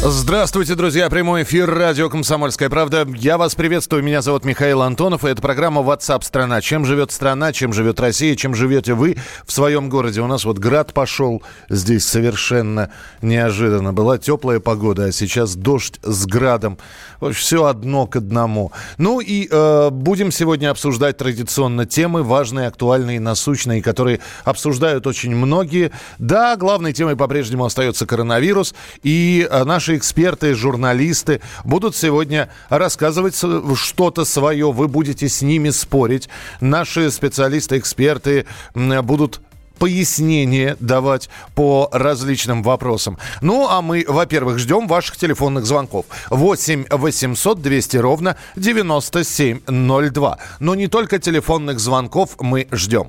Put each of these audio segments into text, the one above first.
Здравствуйте, друзья. Прямой эфир радио «Комсомольская правда». Я вас приветствую. Меня зовут Михаил Антонов. И это программа WhatsApp страна». Чем живет страна, чем живет Россия, чем живете вы в своем городе. У нас вот град пошел здесь совершенно неожиданно. Была теплая погода, а сейчас дождь с градом. Все одно к одному. Ну и э, будем сегодня обсуждать традиционно темы, важные, актуальные, насущные, которые обсуждают очень многие. Да, главной темой по-прежнему остается коронавирус. И э, наши эксперты, журналисты будут сегодня рассказывать что-то свое. Вы будете с ними спорить. Наши специалисты, эксперты будут пояснения давать по различным вопросам. Ну, а мы, во-первых, ждем ваших телефонных звонков. 8 800 200 ровно 9702. Но не только телефонных звонков мы ждем.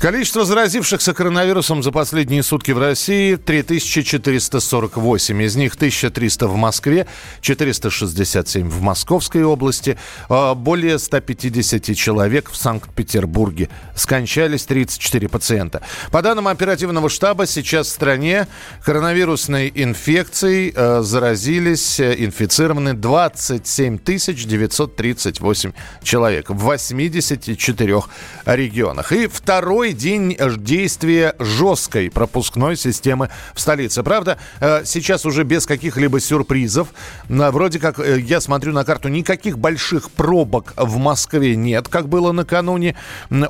Количество заразившихся коронавирусом за последние сутки в России 3448. Из них 1300 в Москве, 467 в Московской области, а более 150 человек в Санкт-Петербурге. Скончались 34 пациента. По данным оперативного штаба, сейчас в стране коронавирусной инфекцией э, заразились, э, инфицированы 27 938 человек в 84 регионах. И второй второй день действия жесткой пропускной системы в столице. Правда, э, сейчас уже без каких-либо сюрпризов. Вроде как, э, я смотрю на карту, никаких больших пробок в Москве нет, как было накануне.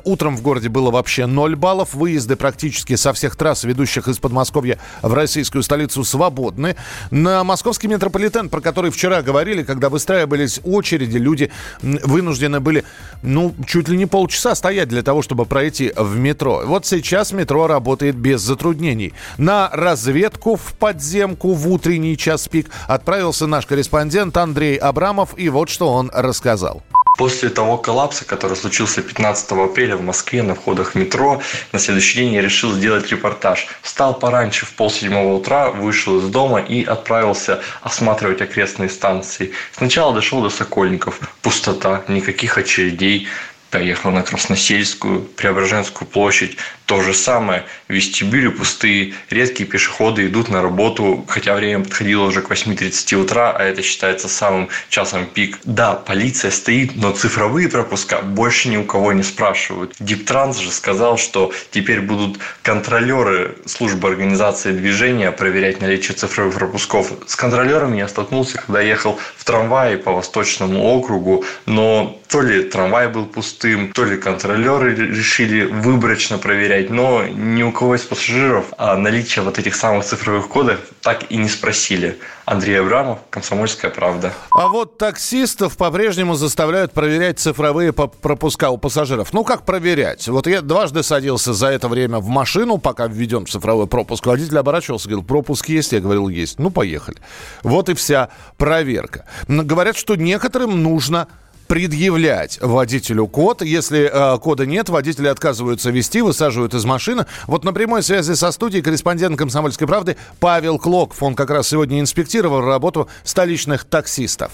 Утром в городе было вообще 0 баллов. Выезды практически со всех трасс, ведущих из Подмосковья в российскую столицу, свободны. На московский метрополитен, про который вчера говорили, когда выстраивались очереди, люди вынуждены были, ну, чуть ли не полчаса стоять для того, чтобы пройти в метро метро. Вот сейчас метро работает без затруднений. На разведку в подземку в утренний час пик отправился наш корреспондент Андрей Абрамов, и вот что он рассказал. После того коллапса, который случился 15 апреля в Москве на входах метро, на следующий день я решил сделать репортаж. Встал пораньше, в полседьмого утра, вышел из дома и отправился осматривать окрестные станции. Сначала дошел до Сокольников. Пустота, никаких очередей поехал на Красносельскую, Преображенскую площадь. То же самое. Вестибюли пустые, редкие пешеходы идут на работу, хотя время подходило уже к 8.30 утра, а это считается самым часом пик. Да, полиция стоит, но цифровые пропуска больше ни у кого не спрашивают. Диптранс же сказал, что теперь будут контролеры службы организации движения проверять наличие цифровых пропусков. С контролерами я столкнулся, когда ехал в трамвае по Восточному округу, но то ли трамвай был пустым, то ли контролеры решили выборочно проверять, но ни у кого из пассажиров о наличии вот этих самых цифровых кодов так и не спросили. Андрей Абрамов, «Комсомольская правда». А вот таксистов по-прежнему заставляют проверять цифровые пропуска у пассажиров. Ну, как проверять? Вот я дважды садился за это время в машину, пока введен цифровой пропуск. Водитель оборачивался, говорил, пропуск есть? Я говорил, есть. Ну, поехали. Вот и вся проверка. Говорят, что некоторым нужно предъявлять водителю код. Если э, кода нет, водители отказываются вести, высаживают из машины. Вот на прямой связи со студией корреспондент «Комсомольской правды» Павел Клоков. Он как раз сегодня инспектировал работу столичных таксистов.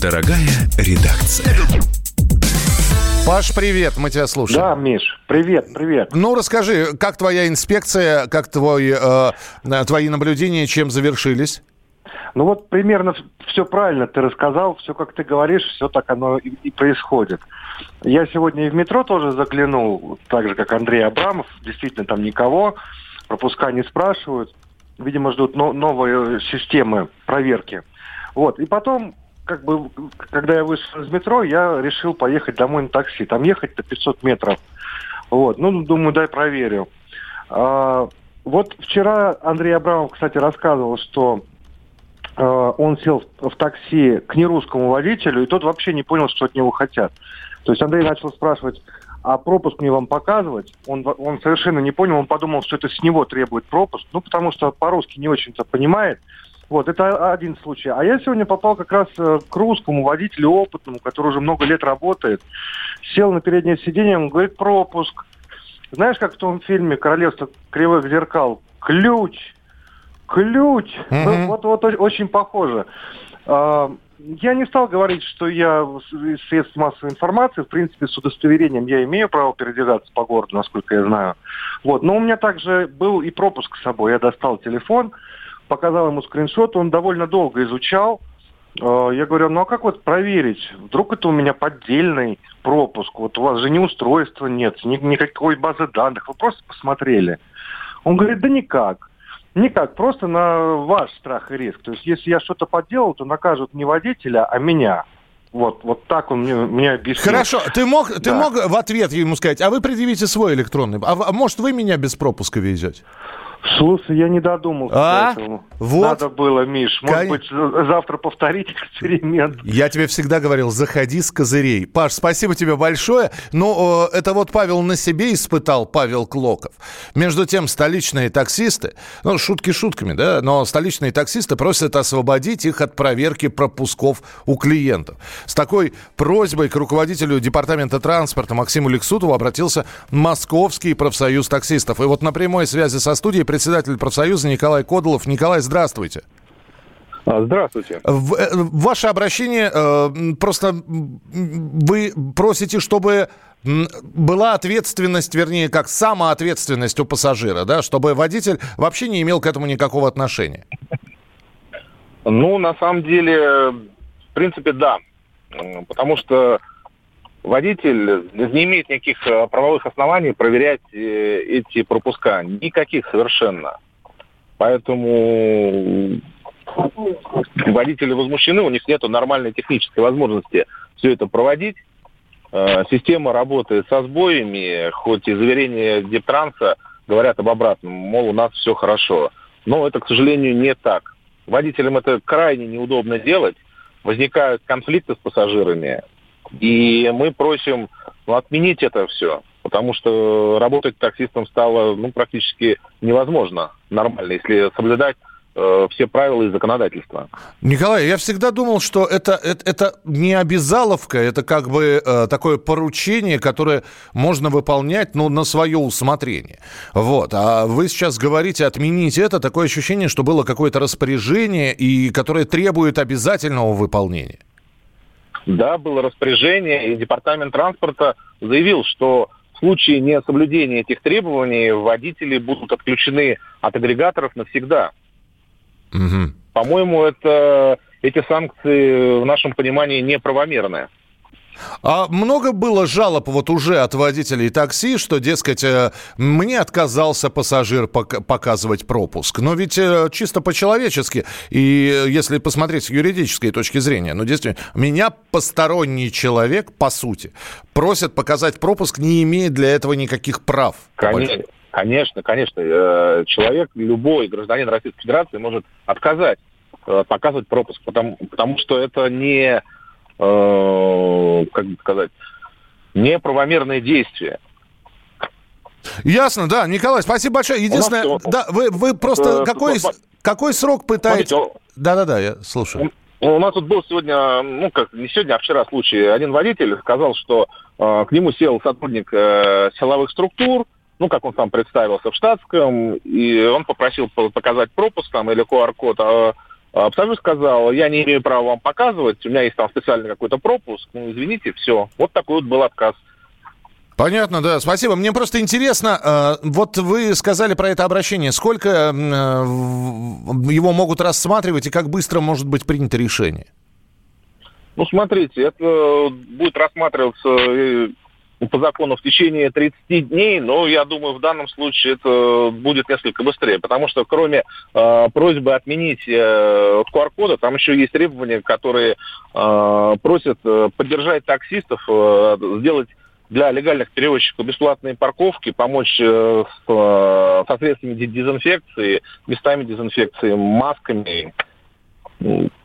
Дорогая редакция. Паш, привет, мы тебя слушаем. Да, Миш, привет, привет. Ну, расскажи, как твоя инспекция, как твой, э, э твои наблюдения, чем завершились? Ну вот примерно все правильно ты рассказал, все как ты говоришь, все так оно и, и происходит. Я сегодня и в метро тоже заглянул, так же как Андрей Абрамов, действительно там никого, пропуска не спрашивают, видимо ждут но, новые системы проверки. Вот, и потом как бы, когда я вышел из метро, я решил поехать домой на такси. Там ехать-то 500 метров. Вот, ну, думаю, дай проверю. А, вот вчера Андрей Абрамов, кстати, рассказывал, что он сел в такси к нерусскому водителю, и тот вообще не понял, что от него хотят. То есть Андрей начал спрашивать, а пропуск мне вам показывать? Он, он совершенно не понял, он подумал, что это с него требует пропуск, ну, потому что по-русски не очень-то понимает. Вот, это один случай. А я сегодня попал как раз э, к русскому водителю опытному, который уже много лет работает. Сел на переднее сиденье, он говорит, пропуск. Знаешь, как в том фильме «Королевство кривых зеркал»? Ключ! Ключ! Mm-hmm. Вот, вот, вот очень похоже. А, я не стал говорить, что я из средств массовой информации, в принципе, с удостоверением я имею право передвигаться по городу, насколько я знаю. Вот. Но у меня также был и пропуск с собой. Я достал телефон, показал ему скриншот, он довольно долго изучал. Э, я говорю, ну а как вот проверить? Вдруг это у меня поддельный пропуск? Вот у вас же ни устройства нет, ни, никакой базы данных. Вы просто посмотрели. Он говорит, да никак. Никак, просто на ваш страх и риск. То есть, если я что-то подделал, то накажут не водителя, а меня. Вот, вот так он мне, мне объяснил. Хорошо, ты мог, да. ты мог в ответ ему сказать, а вы предъявите свой электронный, а, а может вы меня без пропуска везете? Слушай, я не додумался а? к этому. Вот. Надо было, Миш. Может Кон... быть, завтра повторить эксперимент. Я тебе всегда говорил, заходи с козырей. Паш, спасибо тебе большое. Ну, это вот Павел на себе испытал, Павел Клоков. Между тем, столичные таксисты, ну, шутки шутками, да, но столичные таксисты просят освободить их от проверки пропусков у клиентов. С такой просьбой к руководителю департамента транспорта Максиму Лексутову обратился Московский профсоюз таксистов. И вот на прямой связи со студией председатель профсоюза Николай Кодолов. Николай, здравствуйте. А, здравствуйте. В, э, ваше обращение э, просто вы просите, чтобы была ответственность, вернее, как самоответственность у пассажира, да, чтобы водитель вообще не имел к этому никакого отношения. Ну, на самом деле, в принципе, да. Потому что водитель не имеет никаких э, правовых оснований проверять э, эти пропуска. Никаких совершенно. Поэтому водители возмущены, у них нет нормальной технической возможности все это проводить. Э, система работает со сбоями, хоть и заверения Дептранса говорят об обратном, мол, у нас все хорошо. Но это, к сожалению, не так. Водителям это крайне неудобно делать. Возникают конфликты с пассажирами. И мы просим ну, отменить это все, потому что работать таксистом стало ну, практически невозможно нормально, если соблюдать э, все правила и законодательства. Николай, я всегда думал, что это, это, это не обязаловка, это как бы э, такое поручение, которое можно выполнять ну, на свое усмотрение. Вот. А вы сейчас говорите отменить это, такое ощущение, что было какое-то распоряжение, и которое требует обязательного выполнения. Да, было распоряжение, и Департамент транспорта заявил, что в случае несоблюдения этих требований водители будут отключены от агрегаторов навсегда. Угу. По-моему, это, эти санкции в нашем понимании неправомерные. А много было жалоб вот уже от водителей такси, что, дескать, э, мне отказался пассажир показывать пропуск. Но ведь э, чисто по-человечески, и если посмотреть с юридической точки зрения, ну, действительно, меня посторонний человек, по сути, просят показать пропуск, не имея для этого никаких прав. Конечно. Конечно, конечно. Э, человек, любой гражданин Российской Федерации может отказать показывать пропуск, потому, потому что это не э, как бы сказать, неправомерные действия. Ясно, да. Николай, спасибо большое. Единственное, нас, да, вы, вы просто э, какой, какой срок пытаетесь... Да-да-да, я слушаю. У нас тут был сегодня, ну как, не сегодня, а вчера случай. Один водитель сказал, что э, к нему сел сотрудник э, силовых структур, ну, как он сам представился в штатском, и он попросил показать пропуск там или QR-код, а Пассажир сказал, я не имею права вам показывать, у меня есть там специальный какой-то пропуск, ну, извините, все. Вот такой вот был отказ. Понятно, да, спасибо. Мне просто интересно, э, вот вы сказали про это обращение, сколько э, его могут рассматривать и как быстро может быть принято решение? Ну, смотрите, это будет рассматриваться э, по закону в течение 30 дней, но я думаю, в данном случае это будет несколько быстрее, потому что кроме э, просьбы отменить э, QR-кода, там еще есть требования, которые э, просят э, поддержать таксистов, э, сделать для легальных перевозчиков бесплатные парковки, помочь э, с, э, со средствами дезинфекции, местами дезинфекции, масками.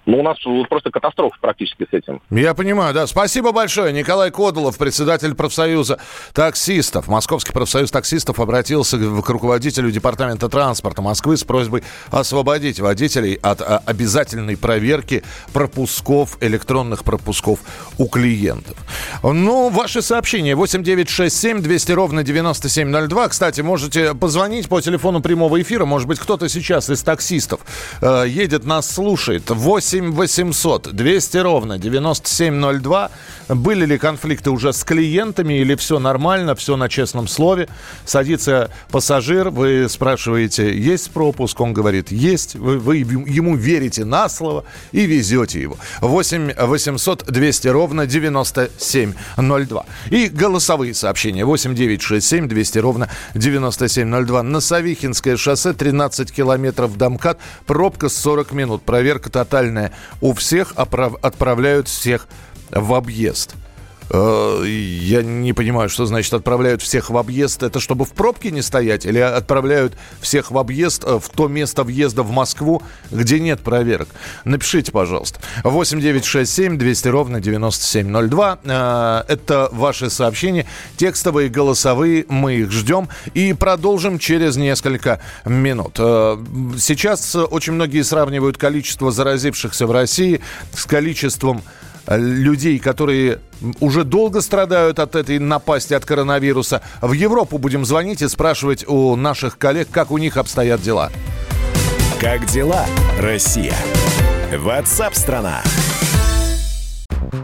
Ну, у нас просто катастрофа практически с этим. Я понимаю, да. Спасибо большое. Николай Кодолов, председатель профсоюза таксистов. Московский профсоюз таксистов обратился к руководителю департамента транспорта Москвы с просьбой освободить водителей от а, обязательной проверки пропусков, электронных пропусков у клиентов. Ну, ваши сообщения 8967 200 ровно 9702. Кстати, можете позвонить по телефону прямого эфира. Может быть, кто-то сейчас из таксистов э, едет, нас слушает. 8 8 800 200 ровно 9702. Были ли конфликты уже с клиентами или все нормально, все на честном слове? Садится пассажир, вы спрашиваете, есть пропуск? Он говорит, есть. Вы, вы ему верите на слово и везете его. 8 800 200 ровно 9702. И голосовые сообщения. 8 9 6 7 200 ровно 9702. На Савихинское шоссе 13 километров Домкат. Пробка 40 минут. Проверка тотальная у всех отправляют всех в объезд. Э, я не понимаю, что значит отправляют всех в объезд. Это чтобы в пробке не стоять? Или отправляют всех в объезд э, в то место въезда в Москву, где нет проверок? Напишите, пожалуйста. 8 9 6 7 200 ровно 9702. Э, это ваши сообщения. Текстовые, голосовые. Мы их ждем. И продолжим через несколько минут. Сейчас очень многие сравнивают количество заразившихся в России с количеством людей, которые уже долго страдают от этой напасти от коронавируса. В Европу будем звонить и спрашивать у наших коллег, как у них обстоят дела. Как дела, Россия? Ватсап-страна!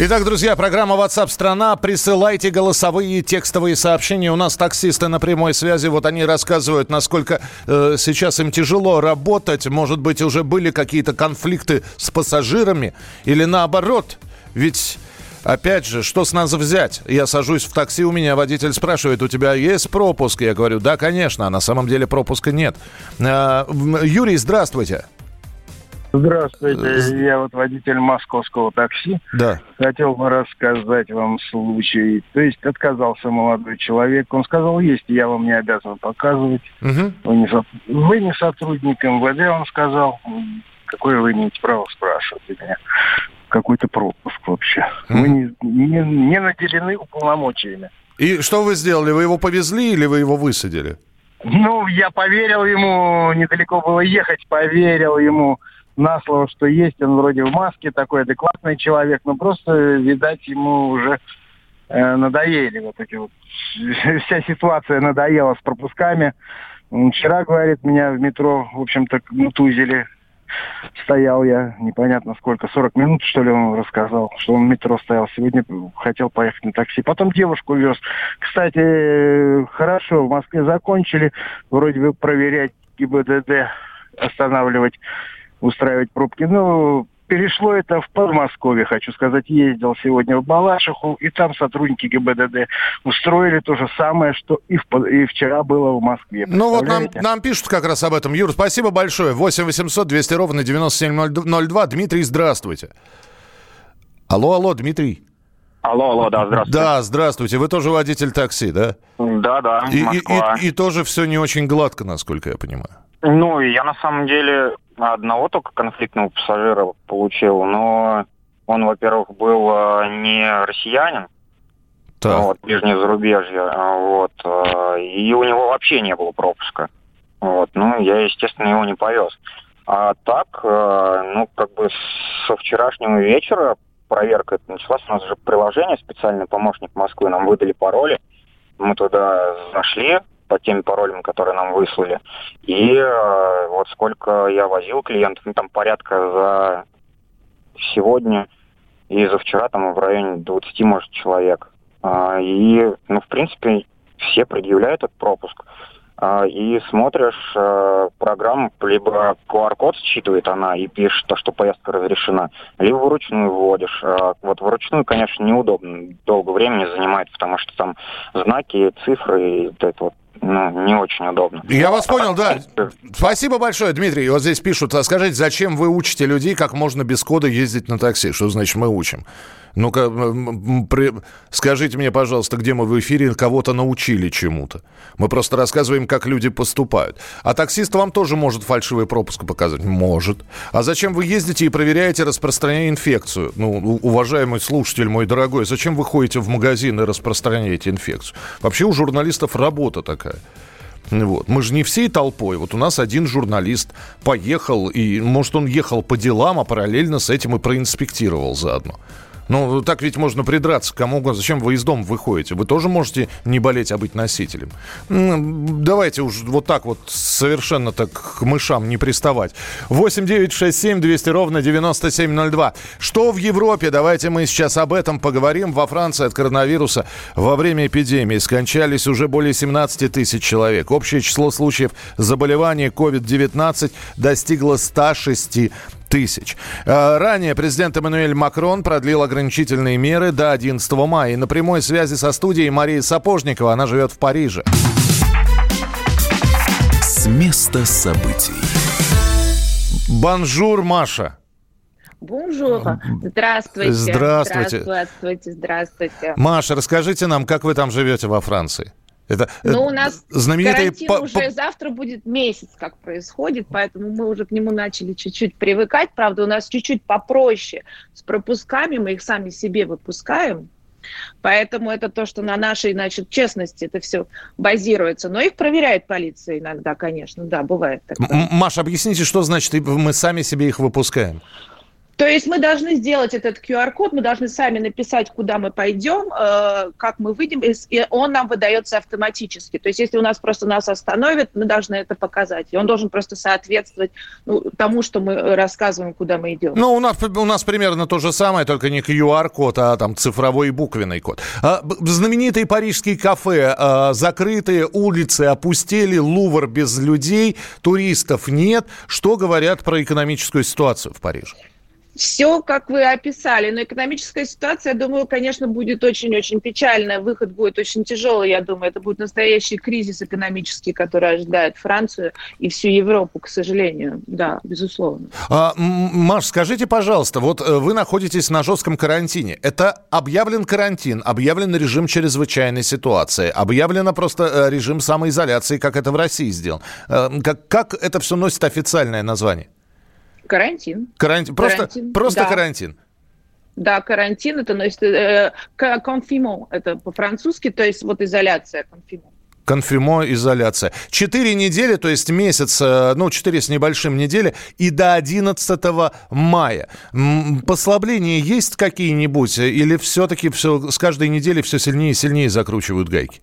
Итак, друзья, программа WhatsApp страна. Присылайте голосовые текстовые сообщения. У нас таксисты на прямой связи. Вот они рассказывают, насколько э, сейчас им тяжело работать. Может быть, уже были какие-то конфликты с пассажирами или наоборот. Ведь Опять же, что с нас взять? Я сажусь в такси, у меня водитель спрашивает, у тебя есть пропуск? Я говорю, да, конечно, а на самом деле пропуска нет. Э, Юрий, здравствуйте. Здравствуйте, я вот водитель московского такси. Да. Хотел бы рассказать вам случай. То есть отказался молодой человек. Он сказал, есть, я вам не обязан показывать. Угу. Вы, не, вы не сотрудник МВД, он сказал. Какое вы имеете право спрашивать меня? Какой-то пропуск вообще. Угу. Вы не, не, не наделены уполномочиями. И что вы сделали? Вы его повезли или вы его высадили? Ну, я поверил ему, недалеко было ехать, поверил ему на слово, что есть, он вроде в маске, такой адекватный человек, но просто, видать, ему уже э, надоели вот эти вот, вся ситуация надоела с пропусками. Вчера, говорит, меня в метро, в общем-то, мутузили. Стоял я, непонятно сколько, 40 минут, что ли, он рассказал, что он в метро стоял. Сегодня хотел поехать на такси. Потом девушку вез. Кстати, хорошо, в Москве закончили вроде бы проверять ГИБДД, останавливать устраивать пробки. Ну, перешло это в Подмосковье, хочу сказать. Ездил сегодня в Балашиху, и там сотрудники ГИБДД устроили то же самое, что и, в, и вчера было в Москве. Ну вот нам, нам пишут как раз об этом. Юр, спасибо большое. 8 800 200 ровно 9702. Дмитрий, здравствуйте. Алло, алло, Дмитрий. Алло, алло, да, здравствуйте. Да, здравствуйте. Вы тоже водитель такси, да? Да, да, и, и, и, и тоже все не очень гладко, насколько я понимаю. Ну, я на самом деле одного только конфликтного пассажира получил, но он, во-первых, был э, не россиянин, так. вот, ближнее зарубежье, а, вот, э, и у него вообще не было пропуска. Вот, ну, я, естественно, его не повез. А так, э, ну, как бы со вчерашнего вечера проверка это началась. У нас же приложение, специальный помощник Москвы, нам выдали пароли. Мы туда зашли, по тем паролям, которые нам выслали. И э, вот сколько я возил клиентов, ну там порядка за сегодня и за вчера там в районе 20, может, человек. А, и, ну, в принципе, все предъявляют этот пропуск. А, и смотришь э, программу, либо QR-код считывает она и пишет, то, что поездка разрешена, либо вручную вводишь. А, вот вручную, конечно, неудобно, долго времени занимает, потому что там знаки, цифры вот это вот ну, не очень удобно. Я вас понял, да. Спасибо большое, Дмитрий. Вот здесь пишут, а скажите, зачем вы учите людей, как можно без кода ездить на такси? Что значит мы учим? Ну-ка, при... скажите мне, пожалуйста, где мы в эфире кого-то научили чему-то? Мы просто рассказываем, как люди поступают. А таксист вам тоже может фальшивый пропуск показать? Может. А зачем вы ездите и проверяете распространение инфекцию? Ну, уважаемый слушатель мой дорогой, зачем вы ходите в магазин и распространяете инфекцию? Вообще у журналистов работа такая. Вот. Мы же не всей толпой. Вот у нас один журналист поехал, и, может, он ехал по делам, а параллельно с этим и проинспектировал заодно. Ну, так ведь можно придраться к кому угодно. Зачем вы из дома выходите? Вы тоже можете не болеть, а быть носителем. Давайте уж вот так вот совершенно так к мышам не приставать. 8 9 6 7 200 ровно 9702. Что в Европе? Давайте мы сейчас об этом поговорим. Во Франции от коронавируса во время эпидемии скончались уже более 17 тысяч человек. Общее число случаев заболевания COVID-19 достигло 106 тысяч. Э, ранее президент Эммануэль Макрон продлил ограничительные меры до 11 мая. И на прямой связи со студией Мария Сапожникова, она живет в Париже. С места событий. Bonjour, Маша. Bonjour. Здравствуйте. Здравствуйте. Здравствуйте, здравствуйте. Маша, расскажите нам, как вы там живете во Франции? Это, ну, у нас знаменитый карантин по, уже завтра будет месяц, как происходит, поэтому мы уже к нему начали чуть-чуть привыкать. Правда, у нас чуть-чуть попроще с пропусками, мы их сами себе выпускаем. Поэтому это то, что на нашей, значит, честности это все базируется. Но их проверяет полиция иногда, конечно. Да, бывает такое. Маша, объясните, что значит мы сами себе их выпускаем? То есть мы должны сделать этот QR-код, мы должны сами написать, куда мы пойдем, э, как мы выйдем, и он нам выдается автоматически. То есть если у нас просто нас остановят, мы должны это показать. И он должен просто соответствовать ну, тому, что мы рассказываем, куда мы идем. Ну, у нас, у нас примерно то же самое, только не QR-код, а там цифровой и буквенный код. А, знаменитые парижские кафе, а, закрытые улицы опустели, Лувр без людей, туристов нет. Что говорят про экономическую ситуацию в Париже? Все, как вы описали. Но экономическая ситуация, я думаю, конечно, будет очень-очень печальная. Выход будет очень тяжелый, я думаю. Это будет настоящий кризис экономический, который ожидает Францию и всю Европу, к сожалению. Да, безусловно. А, Маш, скажите, пожалуйста, вот э, вы находитесь на жестком карантине. Это объявлен карантин, объявлен режим чрезвычайной ситуации, объявлено просто э, режим самоизоляции, как это в России сделано. Э, как, как это все носит официальное название? Карантин. Карантин. Просто карантин. Просто да. карантин. Да, карантин, это значит, э, конфимо, это по-французски, то есть вот изоляция, конфимо. Конфимо, изоляция. Четыре недели, то есть месяц, э, ну, четыре с небольшим недели, и до 11 мая. Послабления есть какие-нибудь? Или все-таки все, с каждой недели все сильнее и сильнее закручивают гайки?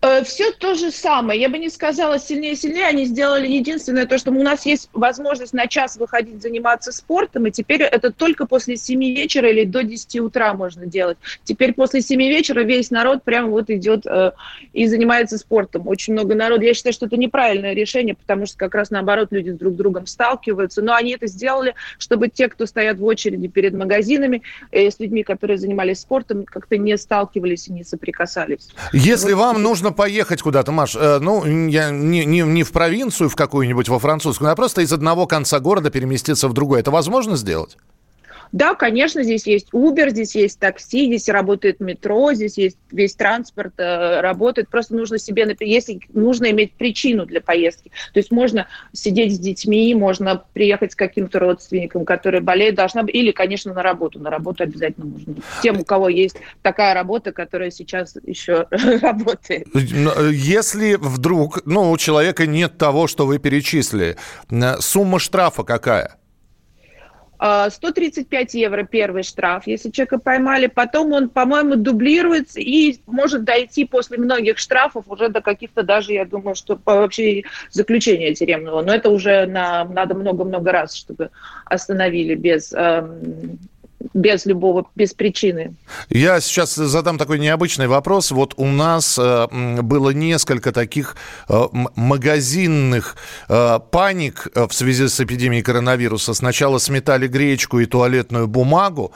Э, Все то же самое. Я бы не сказала сильнее-сильнее. Они сделали единственное то, что у нас есть возможность на час выходить заниматься спортом, и теперь это только после 7 вечера или до 10 утра можно делать. Теперь после 7 вечера весь народ прямо вот идет э, и занимается спортом. Очень много народу. Я считаю, что это неправильное решение, потому что как раз наоборот люди друг с другом сталкиваются. Но они это сделали, чтобы те, кто стоят в очереди перед магазинами, э, с людьми, которые занимались спортом, как-то не сталкивались и не соприкасались. Если вот. вам нужно нужно поехать куда-то, Маш, э, ну, я не, не, не в провинцию в какую-нибудь, во французскую, а просто из одного конца города переместиться в другой. Это возможно сделать? Да, конечно, здесь есть Uber, здесь есть такси, здесь работает метро, здесь есть весь транспорт э, работает. Просто нужно себе, если нужно иметь причину для поездки. То есть можно сидеть с детьми, можно приехать с каким-то родственником, который болеет, должна быть, или, конечно, на работу. На работу обязательно нужно. Тем, у кого есть такая работа, которая сейчас еще работает. Э, если вдруг, ну, у человека нет того, что вы перечислили, э, сумма штрафа какая? 135 а, евро первый штраф, если человека поймали. Потом он, по-моему, дублируется и может дойти после многих штрафов уже до каких-то даже, я думаю, что вообще заключения тюремного. Но это уже на, надо много-много раз, чтобы остановили без эм, без любого, без причины. Я сейчас задам такой необычный вопрос. Вот у нас э, было несколько таких э, магазинных э, паник э, в связи с эпидемией коронавируса. Сначала сметали гречку и туалетную бумагу,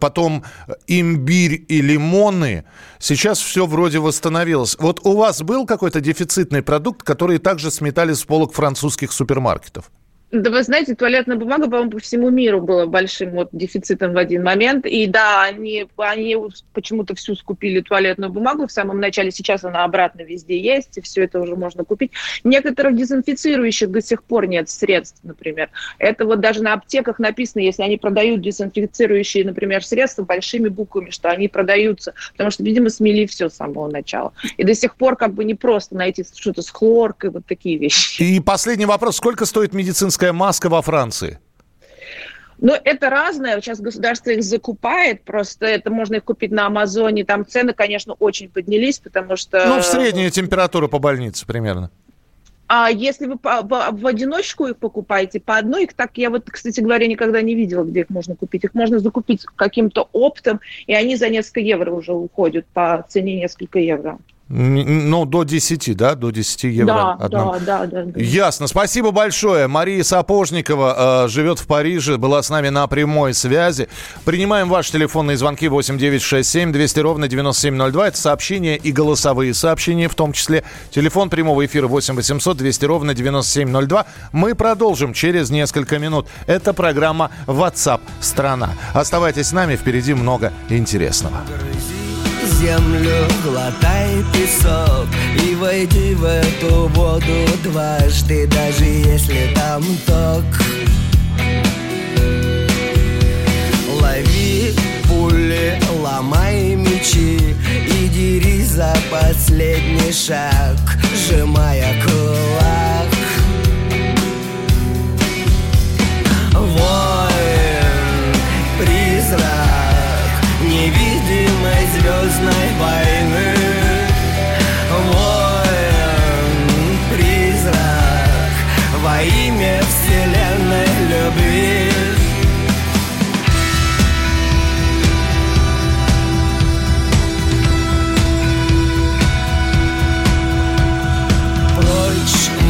потом имбирь и лимоны. Сейчас все вроде восстановилось. Вот у вас был какой-то дефицитный продукт, который также сметали с полок французских супермаркетов? Да вы знаете, туалетная бумага, по-моему, по всему миру была большим вот дефицитом в один момент. И да, они, они почему-то всю скупили туалетную бумагу в самом начале. Сейчас она обратно везде есть, и все это уже можно купить. Некоторых дезинфицирующих до сих пор нет средств, например. Это вот даже на аптеках написано, если они продают дезинфицирующие, например, средства большими буквами, что они продаются. Потому что, видимо, смели все с самого начала. И до сих пор как бы не просто найти что-то с хлоркой, вот такие вещи. И последний вопрос. Сколько стоит медицинская хирургическая маска во Франции? Ну, это разное. Сейчас государство их закупает. Просто это можно их купить на Амазоне. Там цены, конечно, очень поднялись, потому что... Ну, в средняя температура по больнице примерно. А если вы по, по, в одиночку их покупаете, по одной, их так я вот, кстати говоря, никогда не видела, где их можно купить. Их можно закупить каким-то оптом, и они за несколько евро уже уходят по цене несколько евро. Ну, до 10, да? До 10 евро. Да, одном. да, да, да. Ясно. Спасибо большое. Мария Сапожникова э, живет в Париже, была с нами на прямой связи. Принимаем ваши телефонные звонки 8967 200 ровно 9702. Это сообщения и голосовые сообщения в том числе. Телефон прямого эфира 8 800 200 ровно 9702. Мы продолжим через несколько минут. Это программа WhatsApp страна. Оставайтесь с нами, впереди много интересного землю, глотай песок И войди в эту воду дважды, даже если там ток. Лови пули, ломай мечи И дери за последний шаг, сжимая кулак звездной войны Воин, призрак во имя вселенной любви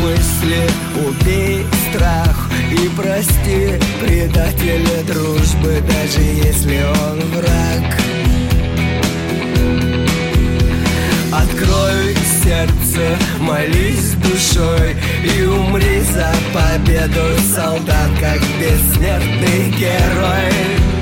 мысли, убей страх и прости предателя дружбы, даже если он враг. Сердце, молись душой И умри за победу, солдат, как бессмертный герой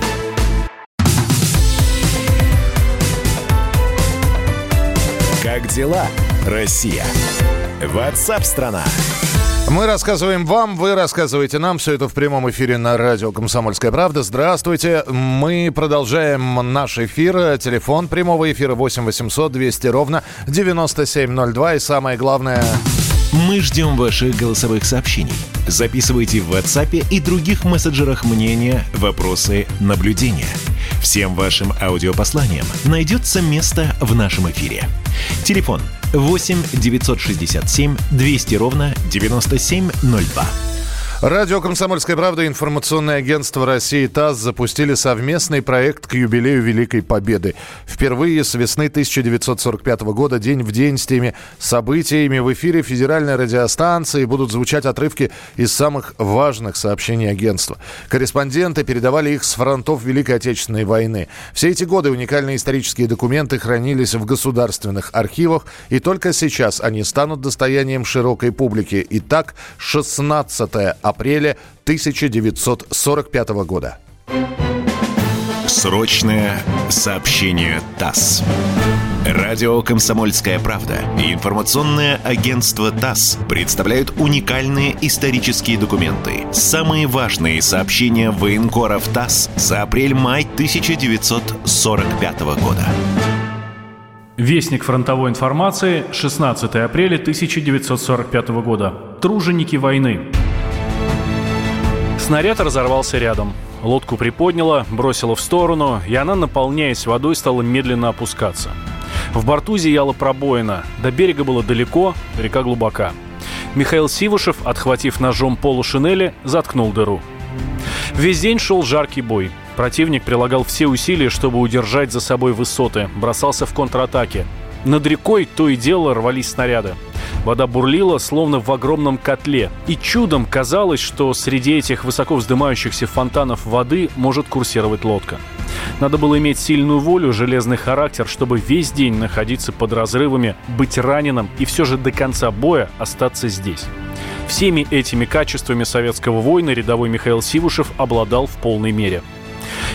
Дела, Россия? Ватсап-страна! Мы рассказываем вам, вы рассказываете нам. Все это в прямом эфире на радио «Комсомольская правда». Здравствуйте. Мы продолжаем наш эфир. Телефон прямого эфира 8 800 200 ровно 9702. И самое главное... Мы ждем ваших голосовых сообщений. Записывайте в WhatsApp и других мессенджерах мнения, вопросы, наблюдения. Всем вашим аудиопосланиям найдется место в нашем эфире. Телефон 8 967 200 ровно 9702. Радио «Комсомольская правда» и информационное агентство России ТАСС запустили совместный проект к юбилею Великой Победы. Впервые с весны 1945 года день в день с теми событиями в эфире федеральной радиостанции будут звучать отрывки из самых важных сообщений агентства. Корреспонденты передавали их с фронтов Великой Отечественной войны. Все эти годы уникальные исторические документы хранились в государственных архивах, и только сейчас они станут достоянием широкой публики. Итак, 16 апреля 1945 года. Срочное сообщение ТАСС. Радио «Комсомольская правда» и информационное агентство ТАСС представляют уникальные исторические документы. Самые важные сообщения военкоров ТАСС за апрель-май 1945 года. Вестник фронтовой информации, 16 апреля 1945 года. Труженики войны. Снаряд разорвался рядом. Лодку приподняло, бросило в сторону, и она, наполняясь водой, стала медленно опускаться. В борту зияла пробоина. До берега было далеко, река глубока. Михаил Сивушев, отхватив ножом полу шинели, заткнул дыру. Весь день шел жаркий бой. Противник прилагал все усилия, чтобы удержать за собой высоты, бросался в контратаке. Над рекой то и дело рвались снаряды. Вода бурлила, словно в огромном котле. И чудом казалось, что среди этих высоко вздымающихся фонтанов воды может курсировать лодка. Надо было иметь сильную волю, железный характер, чтобы весь день находиться под разрывами, быть раненым и все же до конца боя остаться здесь. Всеми этими качествами советского воина рядовой Михаил Сивушев обладал в полной мере –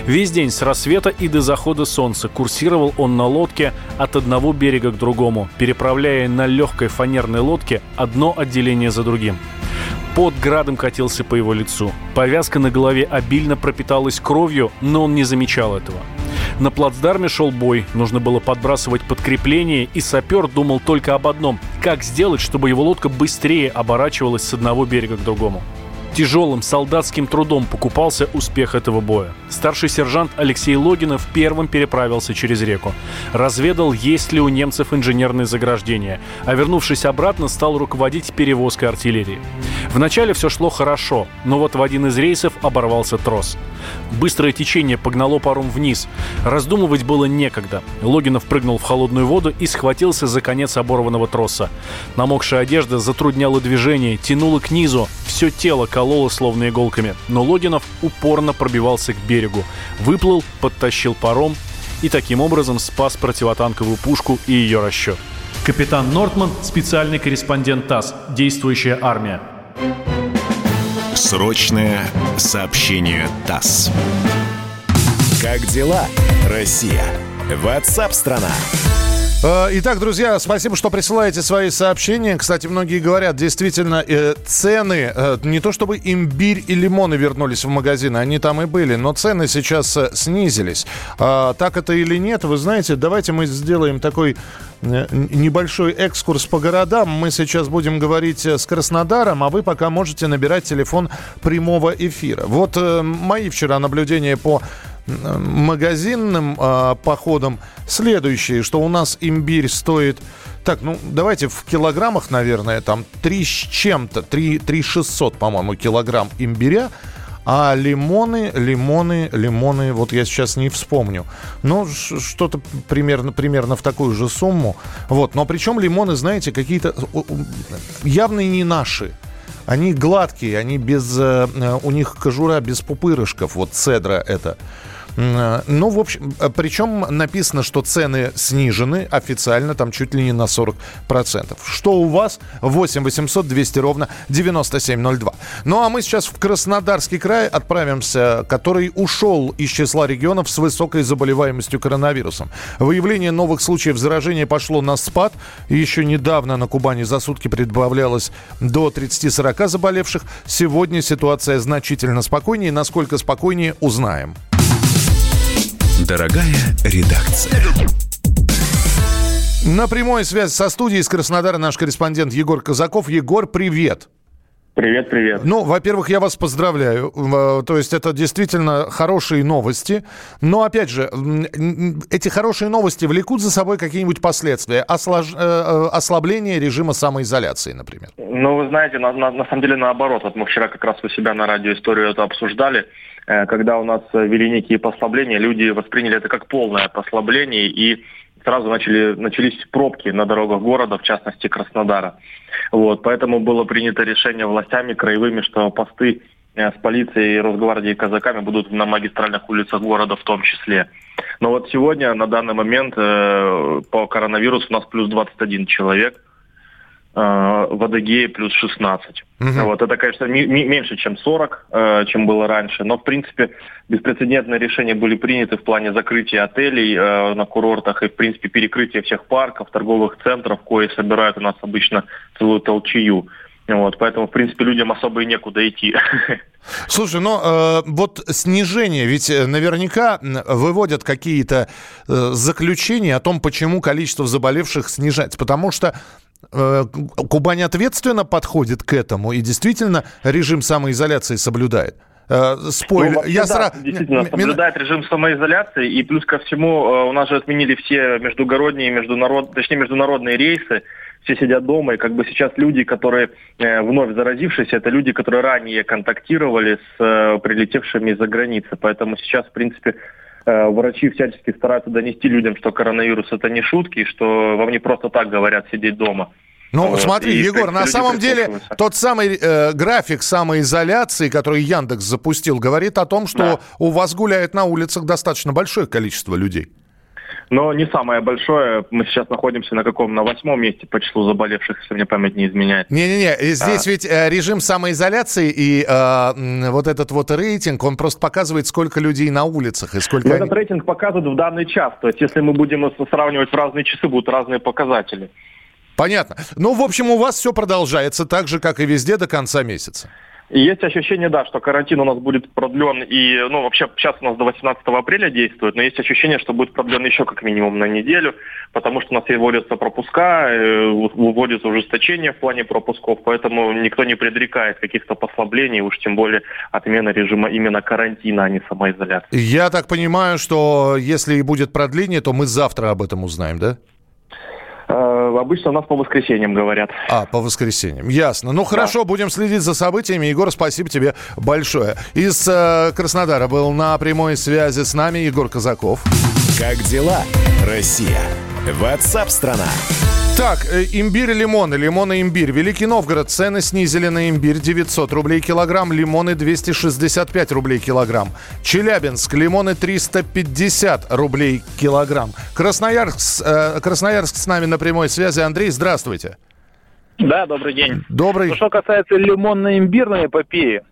Весь день с рассвета и до захода солнца курсировал он на лодке от одного берега к другому, переправляя на легкой фанерной лодке одно отделение за другим. Под градом катился по его лицу. Повязка на голове обильно пропиталась кровью, но он не замечал этого. На плацдарме шел бой, нужно было подбрасывать подкрепление, и сапер думал только об одном – как сделать, чтобы его лодка быстрее оборачивалась с одного берега к другому. Тяжелым солдатским трудом покупался успех этого боя. Старший сержант Алексей Логинов первым переправился через реку. Разведал, есть ли у немцев инженерные заграждения, а вернувшись обратно, стал руководить перевозкой артиллерии. Вначале все шло хорошо, но вот в один из рейсов оборвался трос. Быстрое течение погнало паром вниз. Раздумывать было некогда. Логинов прыгнул в холодную воду и схватился за конец оборванного троса. Намокшая одежда затрудняла движение, тянула к низу. Все тело кололо словно иголками. Но Логинов упорно пробивался к берегу. Выплыл, подтащил паром и таким образом спас противотанковую пушку и ее расчет. Капитан Нортман – специальный корреспондент ТАСС, действующая армия. Срочное сообщение ТАСС. Как дела, Россия? Ватсап-страна! Э, итак, друзья, спасибо, что присылаете свои сообщения. Кстати, многие говорят, действительно, э, цены, э, не то чтобы имбирь и лимоны вернулись в магазины, они там и были, но цены сейчас снизились. А, так это или нет, вы знаете, давайте мы сделаем такой небольшой экскурс по городам. Мы сейчас будем говорить с Краснодаром, а вы пока можете набирать телефон прямого эфира. Вот мои вчера наблюдения по магазинным э, походам следующее, что у нас имбирь стоит... Так, ну давайте в килограммах, наверное, там 3 с чем-то, 3, 3 600, по-моему, килограмм имбиря. А лимоны, лимоны, лимоны, вот я сейчас не вспомню. Но что-то примерно, примерно в такую же сумму. Вот, но причем лимоны, знаете, какие-то явно не наши. Они гладкие, они без... Э, у них кожура без пупырышков. Вот цедра это. Э, ну, в общем, э, причем написано, что цены снижены официально, там чуть ли не на 40%. Что у вас? 8 800 200 ровно 9702. Ну, а мы сейчас в Краснодарский край отправимся, который ушел из числа регионов с высокой заболеваемостью коронавирусом. Выявление новых случаев заражения пошло на спад. Еще недавно на Кубани за сутки прибавлялось до 30-40 заболевших. Сегодня ситуация значительно спокойнее. Насколько спокойнее, узнаем. Дорогая редакция. На прямой связи со студией из Краснодара наш корреспондент Егор Казаков. Егор, привет. Привет, привет. Ну, во-первых, я вас поздравляю. Э, то есть это действительно хорошие новости. Но, опять же, эти хорошие новости влекут за собой какие-нибудь последствия? Ослож... Э, э, ослабление режима самоизоляции, например? Ну, вы знаете, на, на, на самом деле наоборот. Вот мы вчера как раз у себя на радио историю это обсуждали. Когда у нас вели некие послабления, люди восприняли это как полное послабление и сразу начали, начались пробки на дорогах города, в частности Краснодара. Вот, поэтому было принято решение властями краевыми, что посты э, с полицией, Росгвардией и казаками будут на магистральных улицах города в том числе. Но вот сегодня, на данный момент, э, по коронавирусу у нас плюс 21 человек. Э, в Адыгее плюс 16. Угу. Вот, это, конечно, меньше, чем 40, э, чем было раньше, но, в принципе, беспрецедентные решения были приняты в плане закрытия отелей э, на курортах и, в принципе, перекрытия всех парков, торговых центров, кои собирают у нас обычно целую толчью. Вот, поэтому, в принципе, людям особо и некуда идти. Слушай, ну э, вот снижение, ведь наверняка выводят какие-то э, заключения о том, почему количество заболевших снижается. Потому что Э, Кубань ответственно подходит к этому и действительно режим самоизоляции соблюдает. Э, спойлер. Ну, Я да, сразу... действительно соблюдает режим самоизоляции, и плюс ко всему э, у нас же отменили все междугородние, международ... точнее международные рейсы, все сидят дома, и как бы сейчас люди, которые э, вновь заразившиеся, это люди, которые ранее контактировали с э, прилетевшими из-за границы, поэтому сейчас, в принципе, Э, врачи всячески стараются донести людям, что коронавирус это не шутки, что вам не просто так говорят сидеть дома. Ну, вот. смотри, и, Егор, на самом деле тот самый э, график самоизоляции, который Яндекс запустил, говорит о том, что да. у вас гуляет на улицах достаточно большое количество людей но не самое большое. Мы сейчас находимся на каком? На восьмом месте по числу заболевших, если мне память не изменяет. Не-не-не, здесь а... ведь э, режим самоизоляции и э, вот этот вот рейтинг, он просто показывает, сколько людей на улицах и сколько... Этот рейтинг показывает в данный час. То есть, если мы будем сравнивать в разные часы, будут разные показатели. Понятно. Ну, в общем, у вас все продолжается так же, как и везде до конца месяца. И есть ощущение, да, что карантин у нас будет продлен, и, ну, вообще, сейчас у нас до 18 апреля действует, но есть ощущение, что будет продлен еще как минимум на неделю, потому что у нас вводятся пропуска, вводится ужесточение в плане пропусков, поэтому никто не предрекает каких-то послаблений, уж тем более отмена режима именно карантина, а не самоизоляции. Я так понимаю, что если и будет продление, то мы завтра об этом узнаем, да? Э, обычно у нас по воскресеньям говорят. А, по воскресеньям. Ясно. Ну, хорошо, да. будем следить за событиями. Егор, спасибо тебе большое. Из э, Краснодара был на прямой связи с нами Егор Казаков. Как дела, Россия? Ватсап-страна! Так, э, имбирь, лимоны, лимоны, имбирь. Великий Новгород. Цены снизили на имбирь 900 рублей килограмм, лимоны 265 рублей килограмм. Челябинск, лимоны 350 рублей килограмм. Красноярск, э, Красноярск с нами на прямой связи. Андрей, здравствуйте. Да, добрый день. Добрый. Ну, что касается лимонно-имбирной эпопеи,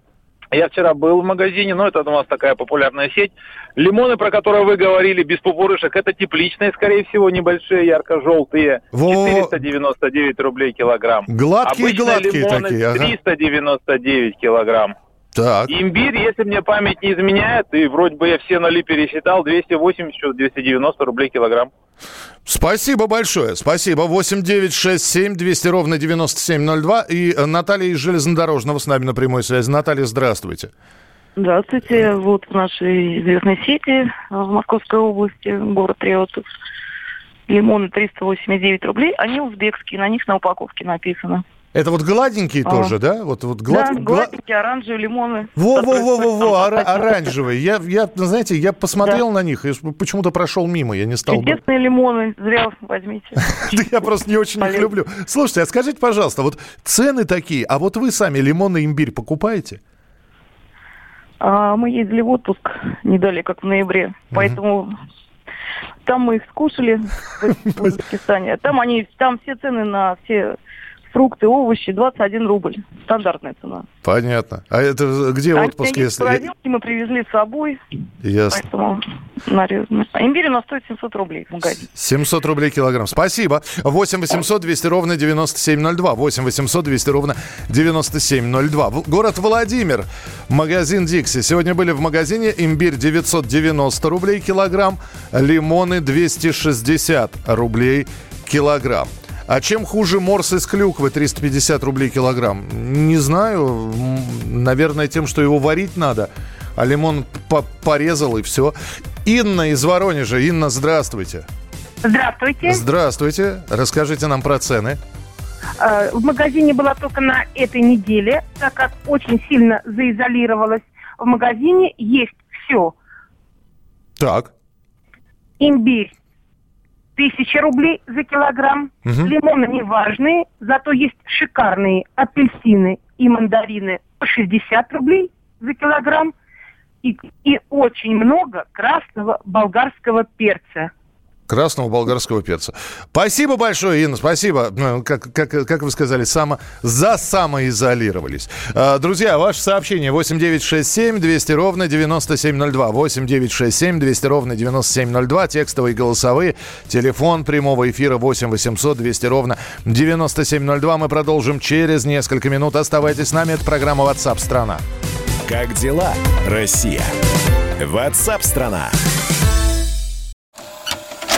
я вчера был в магазине, но это у нас такая популярная сеть. Лимоны, про которые вы говорили, без пупырышек, это тепличные, скорее всего, небольшие, ярко-желтые. 499 рублей килограмм. Гладкие-гладкие такие. Ага. 399 килограмм. Так. Имбирь, если мне память не изменяет, и вроде бы я все ноли пересчитал, 280, 290 рублей килограмм. Спасибо большое. Спасибо. 8 9 6 7 200 ровно 9702. И Наталья из Железнодорожного с нами на прямой связи. Наталья, здравствуйте. Здравствуйте. Вот в нашей известной сети в Московской области, город Реутов. Лимоны 389 рублей. Они узбекские, на них на упаковке написано. Это вот гладенькие а. тоже, да? Вот, вот глад... Да, гладенькие, оранжевые, лимоны. Во-во-во-во, оранжевые. Я, я, знаете, я посмотрел да. на них и почему-то прошел мимо, я не стал Чудесные бы... лимоны, зря возьмите. Я просто не очень их люблю. Слушайте, а скажите, пожалуйста, вот цены такие, а вот вы сами лимон и имбирь покупаете? А, мы ездили в отпуск не далее, как в ноябре, поэтому там мы их скушали в Узбекистане. Там они, там все цены на все фрукты, овощи 21 рубль. Стандартная цена. Понятно. А это где а отпуск, если... мы привезли с собой. Ясно. Поэтому нарезано. А имбирь у нас стоит 700 рублей в магазине. 700 рублей килограмм. Спасибо. 8 800 200 ровно 9702. 8 800 200 ровно 9702. Город Владимир. Магазин Дикси. Сегодня были в магазине. Имбирь 990 рублей килограмм. Лимоны 260 рублей килограмм. А чем хуже морс из клюквы 350 рублей килограмм? Не знаю. Наверное, тем, что его варить надо. А лимон порезал и все. Инна из Воронежа. Инна, здравствуйте. Здравствуйте. Здравствуйте. Расскажите нам про цены. Э, в магазине была только на этой неделе, так как очень сильно заизолировалась. В магазине есть все. Так. Имбирь. Тысяча рублей за килограмм. Угу. Лимоны неважные, зато есть шикарные апельсины и мандарины по 60 рублей за килограмм. И, и очень много красного болгарского перца красного болгарского перца. Спасибо большое, Инна, спасибо. Ну, как, как, как вы сказали, само, за самоизолировались. А, друзья, ваше сообщение 8967 200 ровно 9702. 8967 200 ровно 9702. Текстовые голосовые. Телефон прямого эфира 8 800 200 ровно 9702. Мы продолжим через несколько минут. Оставайтесь с нами. Это программа WhatsApp страна. Как дела, Россия? WhatsApp страна.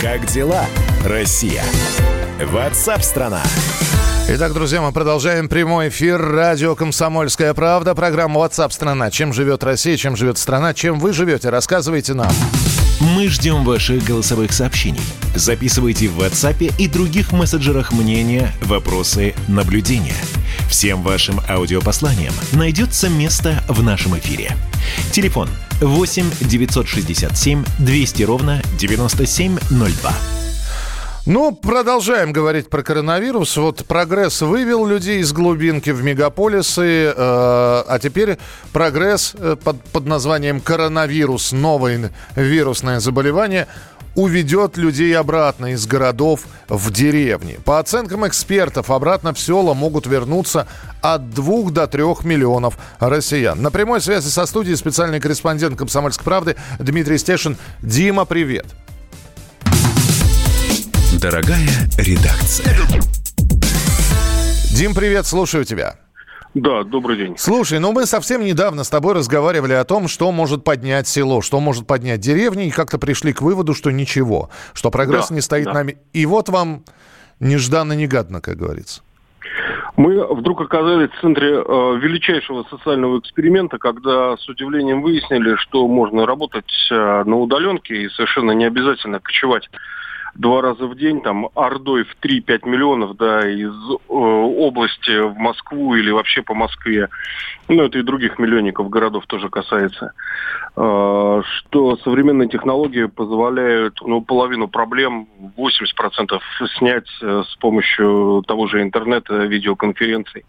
Как дела, Россия? Ватсап-страна! Итак, друзья, мы продолжаем прямой эфир. Радио «Комсомольская правда». Программа WhatsApp страна». Чем живет Россия, чем живет страна, чем вы живете? Рассказывайте нам. Мы ждем ваших голосовых сообщений. Записывайте в WhatsApp и других мессенджерах мнения, вопросы, наблюдения. Всем вашим аудиопосланиям найдется место в нашем эфире. Телефон 8 967 200 ровно 9702. Ну, продолжаем говорить про коронавирус. Вот прогресс вывел людей из глубинки в мегаполисы, э, а теперь прогресс э, под, под названием коронавирус, новое вирусное заболевание, уведет людей обратно из городов в деревни. По оценкам экспертов, обратно в села могут вернуться от 2 до 3 миллионов россиян. На прямой связи со студией специальный корреспондент «Комсомольской правды» Дмитрий Стешин. Дима, привет. Дорогая редакция. Дим, привет, слушаю тебя. Да, добрый день. Слушай, ну мы совсем недавно с тобой разговаривали о том, что может поднять село, что может поднять деревни, и как-то пришли к выводу, что ничего, что прогресс да, не стоит да. нами. И вот вам нежданно-негадно, как говорится. Мы вдруг оказались в центре э, величайшего социального эксперимента, когда с удивлением выяснили, что можно работать э, на удаленке и совершенно не обязательно кочевать два раза в день, там, ордой в 3-5 миллионов, да, из э, области в Москву или вообще по Москве, ну, это и других миллионников городов тоже касается, э, что современные технологии позволяют, ну, половину проблем, 80% снять э, с помощью того же интернета, видеоконференций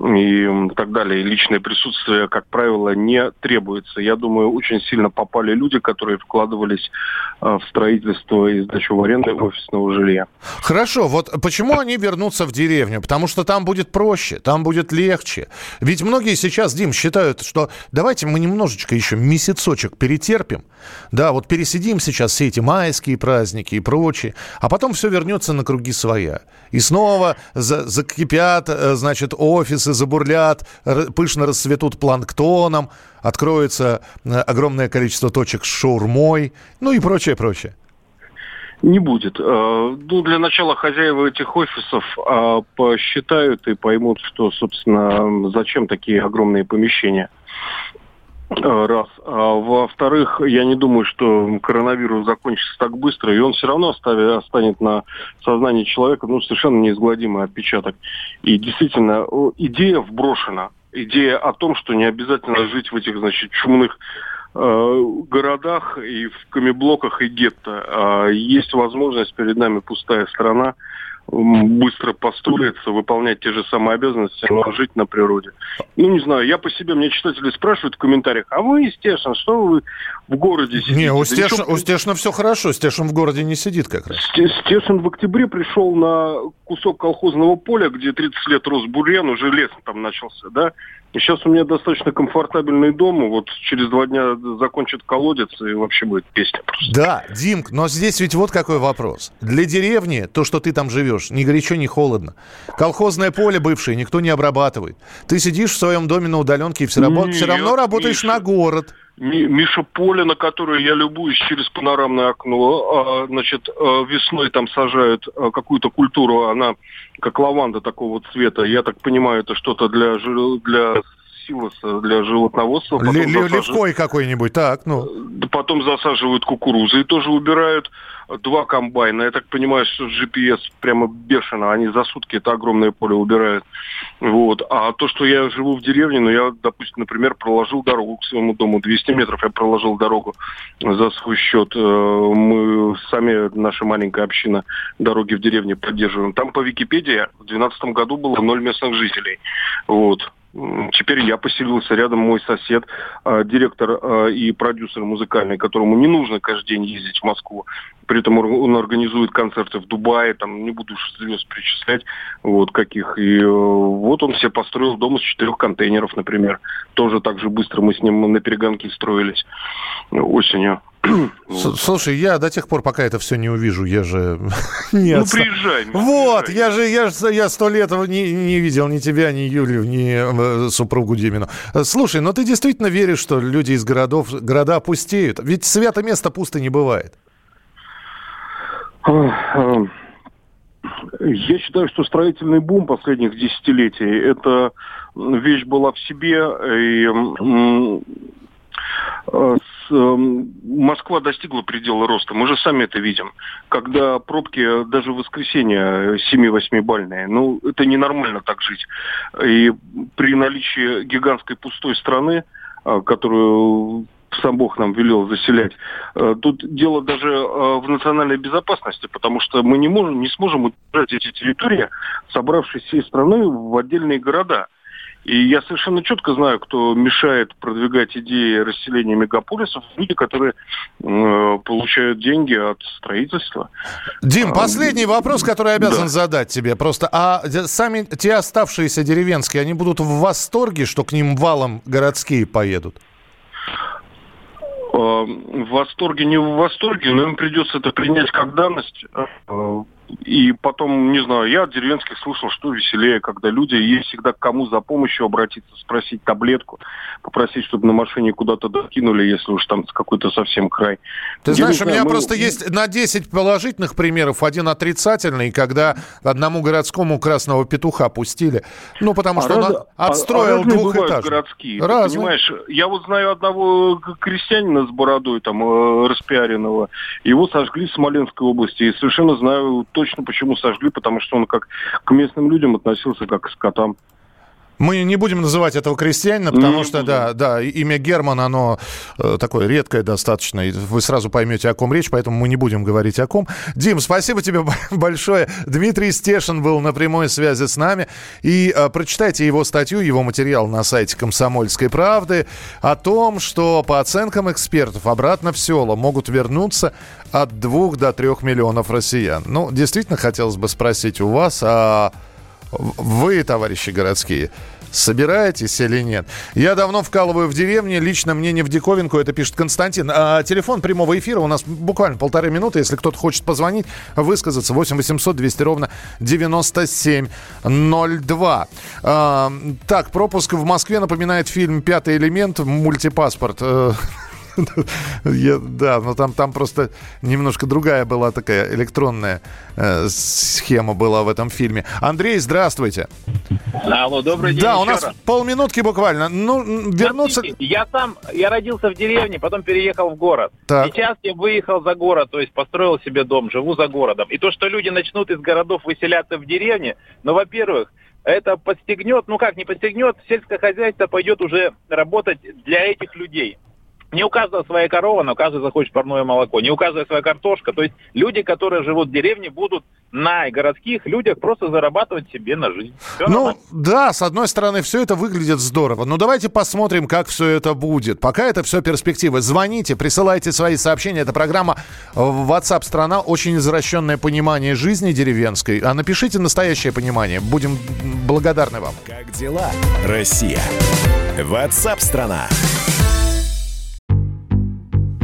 и так далее. личное присутствие, как правило, не требуется. Я думаю, очень сильно попали люди, которые вкладывались э, в строительство и сдачу в аренду офисного жилья. Хорошо, вот почему они вернутся в деревню? Потому что там будет проще, там будет легче. Ведь многие сейчас, Дим, считают, что давайте мы немножечко еще месяцочек перетерпим. Да, вот пересидим сейчас все эти майские праздники и прочее, а потом все вернется на круги своя. И снова за закипят, э, значит, офисы забурлят, пышно расцветут планктоном, откроется э, огромное количество точек с шаурмой, ну и прочее, прочее. Не будет. Э, ну, для начала хозяева этих офисов а, посчитают и поймут, что, собственно, зачем такие огромные помещения. Э, раз. А во-вторых, я не думаю, что коронавирус закончится так быстро, и он все равно оставит, останет на сознании человека ну, совершенно неизгладимый отпечаток. И действительно, идея вброшена. Идея о том, что не обязательно жить в этих, значит, чумных э, городах и в камеблоках и гетто. А есть возможность перед нами пустая страна, быстро построиться, выполнять те же самые обязанности, но жить на природе. Ну, не знаю, я по себе, мне читатели спрашивают в комментариях, а вы, Стешин, что вы в городе сидите? Не, у Стешина, у Стешина все хорошо, Стешин в городе не сидит как раз. Стешин в октябре пришел на кусок колхозного поля, где 30 лет рос бурьян, уже лес там начался, да, и сейчас у меня достаточно комфортабельный дом, вот через два дня закончит колодец, и вообще будет песня просто. Да, Димк, но здесь ведь вот какой вопрос. Для деревни, то, что ты там живешь, ни горячо, ни холодно. Колхозное поле бывшее никто не обрабатывает. Ты сидишь в своем доме на удаленке и все, рабо- все равно работаешь Миша, на город. Миша, поле, на которое я любуюсь через панорамное окно, а, значит, а, весной там сажают а, какую-то культуру, она как лаванда такого цвета. Я так понимаю, это что-то для, для силоса, для животноводства. Потом Левкой какой-нибудь, так, ну. Потом засаживают кукурузы и тоже убирают два комбайна. Я так понимаю, что GPS прямо бешено. Они за сутки это огромное поле убирают. Вот. А то, что я живу в деревне, ну, я, допустим, например, проложил дорогу к своему дому. 200 метров я проложил дорогу за свой счет. Э, мы сами, наша маленькая община, дороги в деревне поддерживаем. Там по Википедии в 2012 году было ноль местных жителей. Вот. Теперь я поселился рядом, мой сосед, а, директор а, и продюсер музыкальный, которому не нужно каждый день ездить в Москву. При этом он организует концерты в Дубае, там не буду звезд перечислять, вот каких. И э, вот он себе построил дом из четырех контейнеров, например. Тоже так же быстро мы с ним на перегонки строились осенью. Слушай, я до тех пор, пока это все не увижу, я же не Ну, приезжай. Вот, я же я, я сто лет не, не видел ни тебя, ни Юлю, ни э, супругу Димину. Слушай, но ты действительно веришь, что люди из городов, города пустеют? Ведь свято место пусто не бывает. Я считаю, что строительный бум последних десятилетий – это вещь была в себе, и э, эм, Москва достигла предела роста. Мы же сами это видим. Когда пробки даже в воскресенье 7-8 бальные. Ну, это ненормально так жить. И при наличии гигантской пустой страны, э, которую сам Бог нам велел заселять. Э, тут дело даже э, в национальной безопасности, потому что мы не, можем, не сможем удержать эти территории, собравшись всей страной в отдельные города. И я совершенно четко знаю, кто мешает продвигать идеи расселения мегаполисов. Люди, которые э, получают деньги от строительства. Дим, а, последний вопрос, который я обязан да. задать тебе. Просто, а сами те оставшиеся деревенские, они будут в восторге, что к ним валом городские поедут? в восторге, не в восторге, но им придется это принять как данность. И потом, не знаю, я от деревенских слышал, что веселее, когда люди есть всегда к кому за помощью обратиться, спросить таблетку, попросить, чтобы на машине куда-то докинули, если уж там какой-то совсем край. Ты Я знаешь, знаю, у меня мы... просто есть на 10 положительных примеров один отрицательный, когда одному городскому красного петуха пустили. Ну, потому что а он раз... отстроил а, двухэтажный. городские. Разные. понимаешь, я вот знаю одного крестьянина с бородой, там, э, распиаренного. Его сожгли в Смоленской области. И совершенно знаю точно, почему сожгли, потому что он как к местным людям относился как к скотам. Мы не будем называть этого крестьянина, потому не что, буду. да, да, имя Герман, оно э, такое редкое достаточно, и вы сразу поймете, о ком речь, поэтому мы не будем говорить о ком. Дим, спасибо тебе большое. Дмитрий Стешин был на прямой связи с нами. И э, прочитайте его статью, его материал на сайте «Комсомольской правды» о том, что по оценкам экспертов обратно в село могут вернуться от двух до трех миллионов россиян. Ну, действительно, хотелось бы спросить у вас, а вы, товарищи городские, собираетесь или нет? Я давно вкалываю в деревне, лично мне не в диковинку, это пишет Константин. А телефон прямого эфира у нас буквально полторы минуты, если кто-то хочет позвонить, высказаться, 8 800 200 ровно 9702. А, так, пропуск в Москве напоминает фильм «Пятый элемент», мультипаспорт. Да, но там, там просто немножко другая была такая электронная э, схема была в этом фильме. Андрей, здравствуйте. Алло, добрый день. Да, у нас раз. полминутки буквально. Ну, вернуться... Смотрите, я сам, я родился в деревне, потом переехал в город. Так. Сейчас я выехал за город, то есть построил себе дом, живу за городом. И то, что люди начнут из городов выселяться в деревне, ну, во-первых, это подстегнет, ну как не подстегнет, сельское хозяйство пойдет уже работать для этих людей. Не у каждого своя корова, но каждый захочет парное молоко. Не у каждого своя картошка. То есть люди, которые живут в деревне, будут на городских людях просто зарабатывать себе на жизнь. Все ну, нормально. да, с одной стороны, все это выглядит здорово. Но давайте посмотрим, как все это будет. Пока это все перспективы. Звоните, присылайте свои сообщения. Это программа WhatsApp страна. Очень извращенное понимание жизни деревенской. А напишите настоящее понимание. Будем благодарны вам. Как дела, Россия? WhatsApp страна.